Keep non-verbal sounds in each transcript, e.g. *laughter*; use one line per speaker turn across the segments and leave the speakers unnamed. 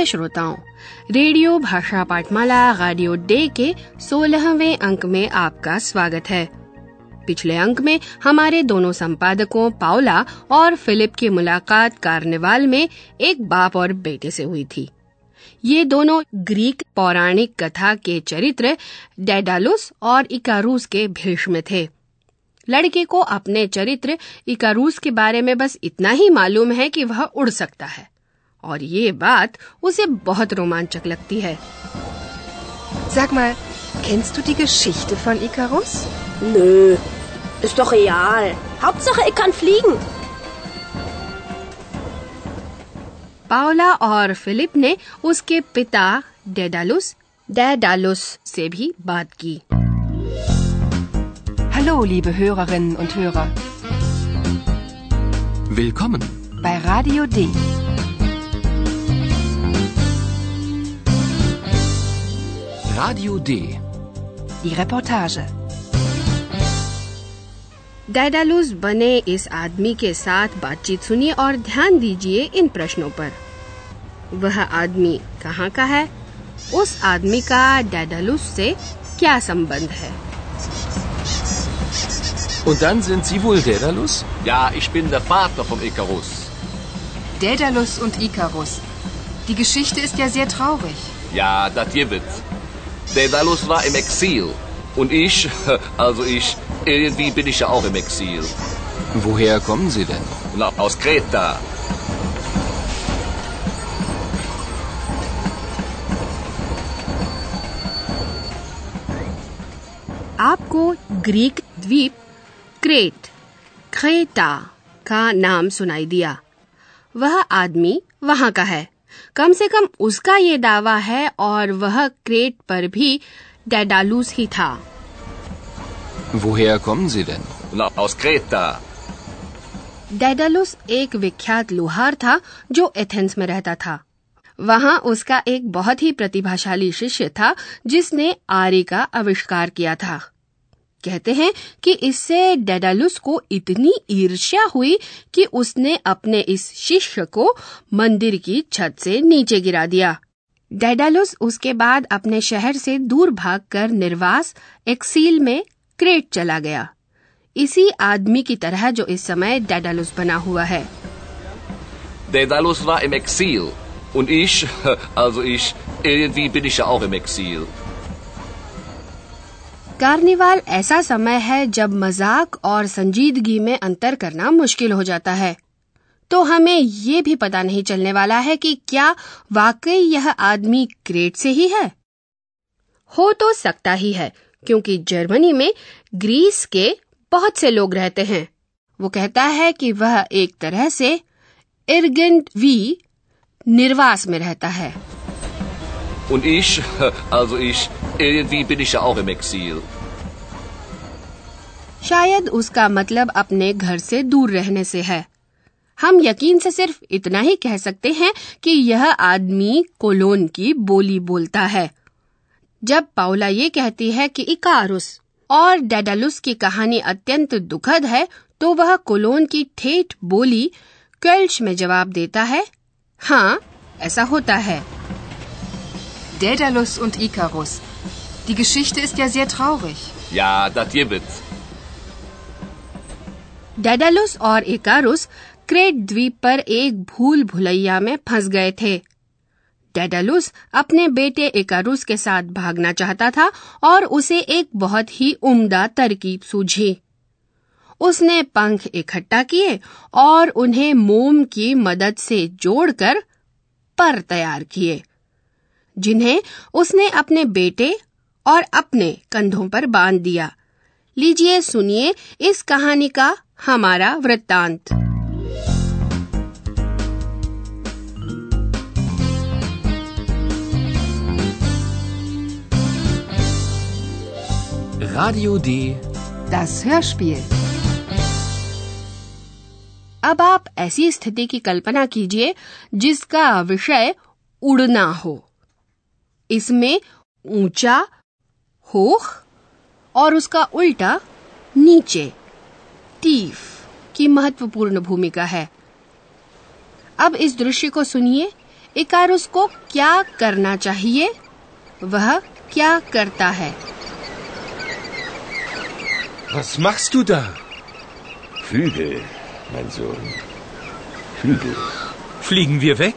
प्रिय श्रोताओं, रेडियो भाषा पाठमाला रेडियो डे के सोलहवें अंक में आपका स्वागत है। पिछले अंक में हमारे दोनों संपादकों पाओला और फिलिप की मुलाकात कार्निवाल में एक बाप और बेटे से हुई थी। ये दोनों ग्रीक पौराणिक कथा के चरित्र डेडालुस और इकारूस के भीष्म थे। लड़के को अपने चरित्र इकारूस के बारे में बस इतना ही मालूम है कि वह उड़ सकता है। और ये बात उसे बहुत रोमांचक लगती है
Sag mal, kennst du die Geschichte von Icarus?
Nö, ist doch real. Hauptsache, ich kann fliegen.
पाओला और फिलिप ने उसके पिता डेडालुस डेडालुस से भी बात की
Hallo, liebe Hörerinnen und Hörer,
Willkommen.
bei Radio D.
Radio D.
Die Reportage.
Daedalus बने इस आदमी के साथ बातचीत सुनिए और ध्यान दीजिए इन प्रश्नों पर वह आदमी कहाँ का है उस आदमी का डेडालुस से क्या संबंध है
Und dann sind Sie wohl Daedalus?
Ja, ich bin der Vater vom Icarus.
Daedalus und Icarus. Die Geschichte ist ja sehr traurig.
Ja, das gibt. Daedalus war im Exil. Und ich, *laughs* also ich, irgendwie bin ich ja auch im Exil.
Woher kommen Sie denn?
Na, aus Kreta.
आपको Greek द्वीप crate Creta का नाम सुनाई दिया वह आदमी वहां का है कम से कम उसका ये दावा है और वह क्रेट पर भी डेडालूस ही था
Woher kommen Sie denn?
Na, aus Kreta.
Daedalus एक विख्यात लोहार था जो एथेंस में रहता था वहाँ उसका एक बहुत ही प्रतिभाशाली शिष्य था जिसने आरी का आविष्कार किया था कहते हैं कि इससे डेडालुस को इतनी ईर्ष्या हुई कि उसने अपने इस शिष्य को मंदिर की छत से नीचे गिरा दिया डेडालुस उसके बाद अपने शहर से दूर भागकर निर्वास एक्सील में क्रेट चला गया इसी आदमी की तरह जो इस समय डेडालुस बना हुआ है
Daedalus war im Exil. Und ich, also ich, irgendwie bin ich ja auch im Exil.
Carnival, ऐसा समय है जब मज़ाक और संजीदगी में अंतर करना मुश्किल हो जाता है। तो हमें ये भी पता नहीं चलने वाला है कि क्या वाकई यह आदमी ग्रेट से ही है? हो तो सकता ही है, क्योंकि जर्मनी में ग्रीस के बहुत से लोग रहते हैं। वो कहता है कि वह एक तरह से इर्गेंट वी निर्वास में रहता है।
Und ich, *laughs* also ich, irgendwie bin ich ja auch im Exil.
शायद उसका मतलब अपने घर से दूर रहने से है। हम यकीन से सिर्फ़ इतना ही कह सकते हैं कि यह आदमी कोलोन की बोली बोलता है। जब पाउला ये कहती है कि इकारुस और डेडालुस की कहानी अत्यंत दुखद है तो वह कोलोन की ठेठ बोली क्वेल्च में जवाब देता है हाँ ऐसा होता है।
Daedalus und Icarus. Die Geschichte ist ja sehr traurig.
Ja, das gibt.
Daedalus और इकारुस क्रेट द्वीप पर एक भूल भुलैया में फंस गए थे डेडालुस अपने बेटे इकारुस के साथ भागना चाहता था और उसे एक बहुत ही उम्दा तरकीब सूझी उसने पंख इकट्ठा किए और उन्हें मोम की मदद से जोड़कर पर तैयार किए जिन्हें उसने अपने बेटे और अपने कंधों पर बाँध दिया लीजिए सुनिए इस कहानी का हमारा वृत्तांत
Radio D.
Das Hörspiel.
अब आप ऐसी स्थिति की कल्पना कीजिए जिसका विषय उड़ना हो इसमें ऊँचा होख और उसका उल्टा नीचे तीफ की महत्वपूर्ण भूमिका है अब इस दृश्य को सुनिए इकारुस को क्या करना चाहिए वह क्या करता है
Was machst du da?
Flügel, mein Sohn. Flügel.
Fliegen wir weg?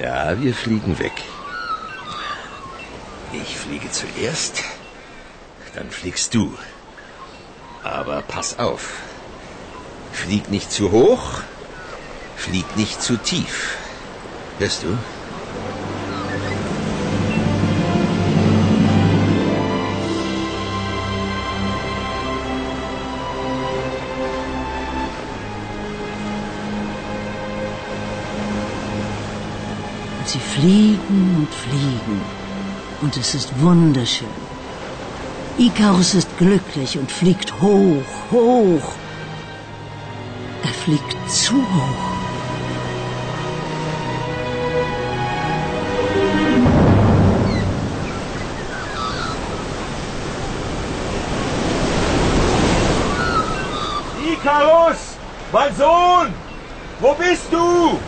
Ja, wir fliegen weg. Fliege zuerst, dann fliegst du. Aber pass auf. Flieg nicht zu hoch, flieg nicht zu tief. Hörst du?
Sie fliegen und fliegen. Und es ist wunderschön. Ikarus ist glücklich und fliegt hoch, hoch. Er fliegt zu hoch.
Ikarus! Mein Sohn! Wo bist du?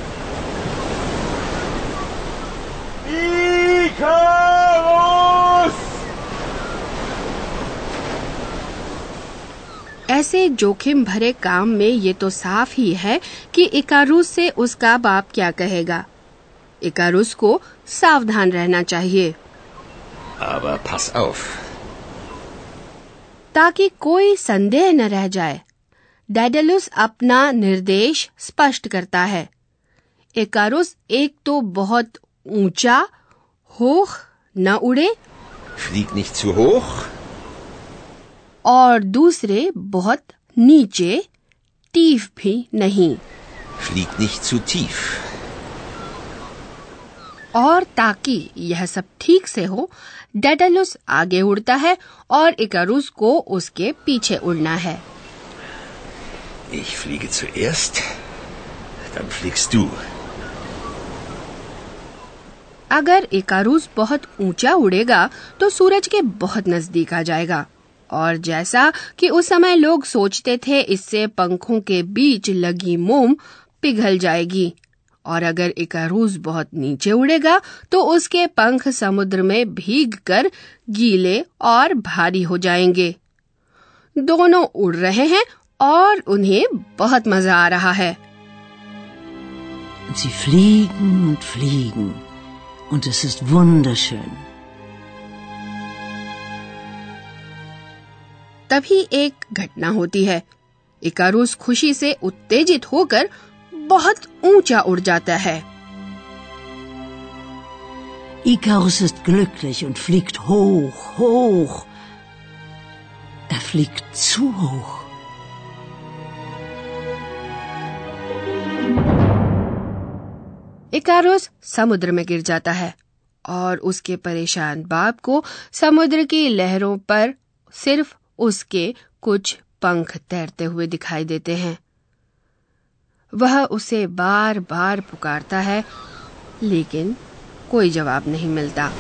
ऐसे जोखिम भरे काम में ये तो साफ़ ही है कि इकारुस से उसका बाप क्या कहेगा। इकारुस को सावधान रहना चाहिए।
Aber pass auf.
ताकि कोई संदेह न रह जाए। डेडलुस अपना निर्देश स्पष्ट करता है। इकारुस एक तो बहुत ऊँचा होख न उड़े।
Flieg nicht zu hoch,
और दूसरे बहुत नीचे टीफ भी नहीं
flieg nicht zu tief.
और ताकि यह सब ठीक से हो डेडलुस आगे उड़ता है और इकारुस को उसके पीछे उड़ना है
Ich fliege zuerst, dann fliegst du.
अगर इकारुस बहुत ऊँचा उड़ेगा तो सूरज के बहुत नज़दीक आ जाएगा और जैसा कि उस समय लोग सोचते थे, इससे पंखों के बीच लगी मोम पिघल जाएगी और अगर इकारूस बहुत नीचे उड़ेगा तो उसके पंख समुद्र में भीग कर गीले और भारी हो जाएँगे दोनों उड़ रहे हैं और उन्हें बहुत मज़ा आ रहा है
sie fliegen und fliegen. Und es ist wunderschön.
तभी एक घटना होती है इकारूस खुशी से उत्तेजित होकर बहुत ऊँचा उड़ जाता है
Ikarus ist glücklich und fliegt hoch, hoch. Er fliegt zu hoch.
Icarus समुद्र में गिर जाता है और उसके परेशान बाप को समुद्र की लहरों पर सिर्फ़ उसके कुछ पंख तैरते हुए दिखाई देते हैं वह उसे बार बार पुकारता है, लेकिन कोई जवाब नहीं मिलता?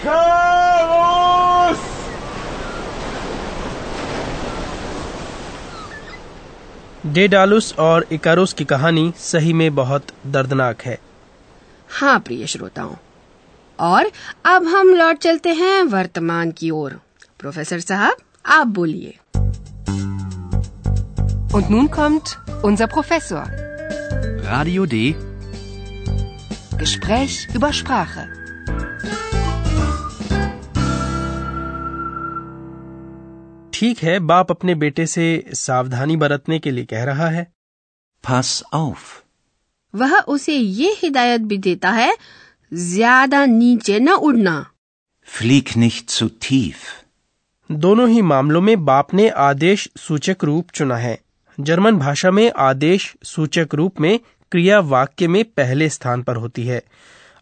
Ikarus!
डेडालुस और इकारुस की कहानी सही में बहुत दर्दनाक है
हाँ प्रिय श्रोताओं और अब हम लौट चलते हैं वर्तमान की ओर प्रोफेसर साहब आप बोलिए
Und nun kommt unser Professor.
Radio D.
Gespräch über Sprache.
ठीक है बाप अपने बेटे से सावधानी बरतने के लिए कह रहा है
Pass auf.
वह उसे ये हिदायत भी देता है ज़्यादा नीचे न उड़ना
Flieg nicht zu tief.
दोनों ही मामलों में बाप ने आदेश सूचक रूप चुना है जर्मन भाषा में आदेश सूचक रूप में क्रिया वाक्य में पहले स्थान पर होती है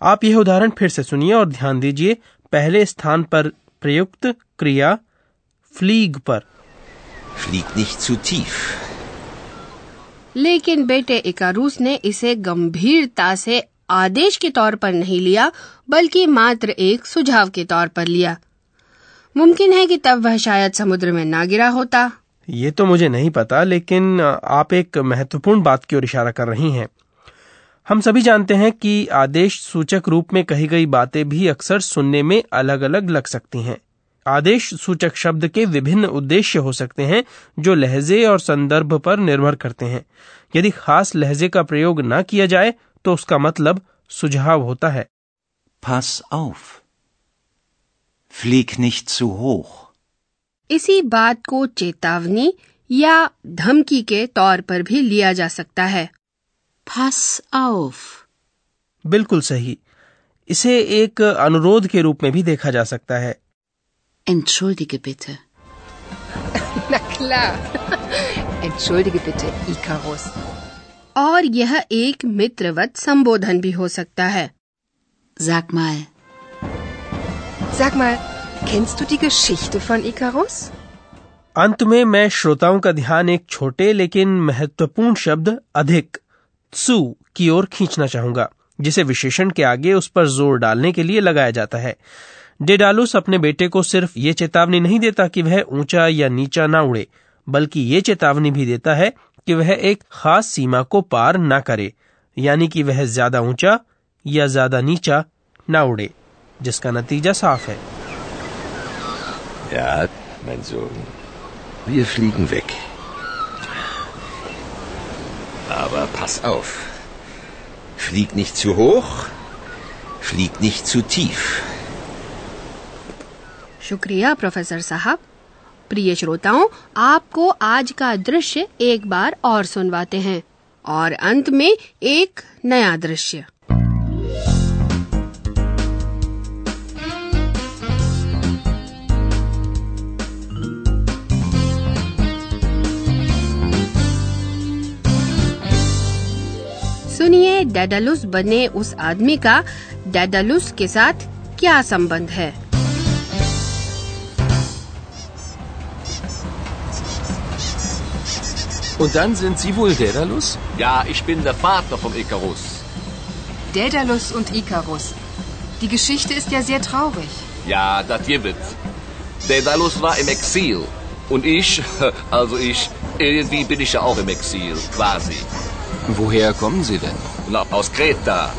आप यह उदाहरण फिर से सुनिए और ध्यान दीजिए पहले स्थान पर प्रयुक्त क्रिया फ्लीग पर
Flieg nicht zu tief.
लेकिन बेटे इकारूस ने इसे गंभीरता से आदेश के तौर पर नहीं लिया बल्कि मात्र एक सुझाव के तौर पर लिया। मुमकिन है कि तब वह शायद समुद्र में ना गिरा होता।
ये तो मुझे नहीं पता लेकिन आप एक महत्वपूर्ण बात की ओर इशारा कर रही हैं। हम सभी जानते हैं कि आदेश सूचक रूप में कही गई बातें भी अक्सर सुनने में अलग अलग लग सकती हैं। आदेश सूचक शब्द के विभिन्न उद्देश्य हो सकते हैं जो लहजे और संदर्भ पर निर्भर करते हैं यदि खास लहजे का प्रयोग न किया जाए तो उसका मतलब सुझाव होता है
Pass auf. Flieg nicht zu hoch.
इसी बात को चेतावनी या धमकी के तौर पर भी लिया जा सकता है
Pass auf.
बिल्कुल सही इसे एक अनुरोध के रूप में भी देखा जा सकता है
Entschuldige bitte.
Na klar. Entschuldige bitte, Icarus.
और यह एक मित्रवत संबोधन भी हो सकता है
Sag mal,
Sag mal, kennst du die Geschichte von Icarus?
अंत में मैं श्रोताओं का ध्यान एक छोटे लेकिन महत्वपूर्ण शब्द अधिक सु की ओर खींचना चाहूँगा जिसे विशेषण के आगे उस पर ज़ोर डालने के लिए लगाया जाता है डेडालुस अपने बेटे को सिर्फ़ ये चेतावनी नहीं देता कि वह ऊँचा या नीचा ना उड़े, बल्कि ये चेतावनी भी देता है कि वह एक खास सीमा को पार ना करे, यानी कि वह ज़्यादा ऊँचा या ज़्यादा नीचा ना उड़े, जिसका नतीजा साफ़ है.
Aber pass auf. Flieg nicht zu hoch. Flieg nicht zu tief.
शुक्रिया, प्रोफेसर साहब प्रिय श्रोताओं, आपको आज का दृश्य एक बार और सुनवाते हैं और अंत में एक नया दृश्य सुनिए डेडालुस बने उस आदमी का डेडालुस के साथ क्या संबंध है
Und dann sind Sie wohl Daedalus? Ja, ich bin der Vater vom Icarus.
Daedalus und Icarus. Die Geschichte ist ja sehr traurig.
Ja, das gibt. Daedalus war im Exil. Und ich, *laughs* also ich, irgendwie bin ich ja auch im Exil, quasi.
Woher kommen Sie denn?
Na, aus Kreta.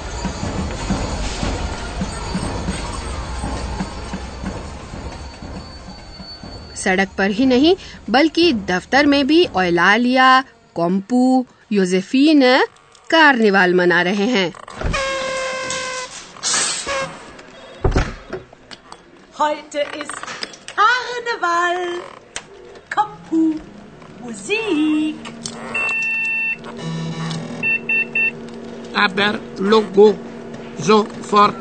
सड़क पर ही नहीं बल्कि दफ्तर में भी ओलालिया कोम्पू Josephine carnival मना रहे हैं
Heute ist Karneval. Kompu, Musik.
Aber Logo, sofort.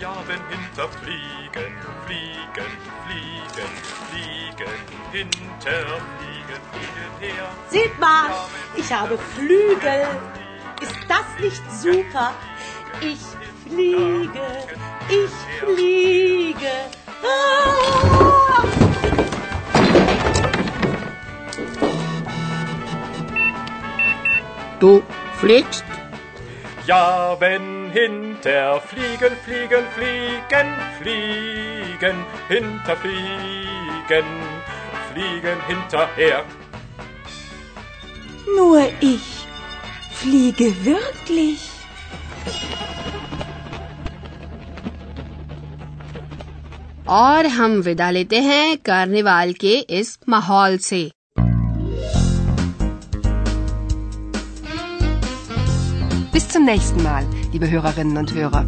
Ja, wenn hinterfliegen, fliegen, fliegen, fliegen, hinterfliegen, fliegen her.
Seht mal, ich habe Flügel. Ist das nicht super? Ich fliege, ich fliege. Ah!
Du fliegst?
Ja, wenn hinter fliegen, fliegen, fliegen, fliegen, hinterfliegen, fliegen hinterher.
Nur ich fliege wirklich.
और हम विदा लेते हैं carnival के इस माहौल से
Bis zum nächsten Mal, liebe Hörerinnen und Hörer.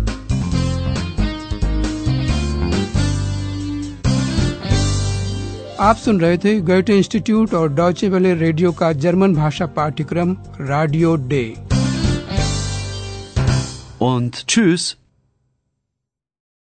आप सुन रहे थे गोयटे इंस्टीट्यूट और डॉचे वेले रेडियो का जर्मन भाषा पाठ्यक्रम रेडियो डे
Und tschüss.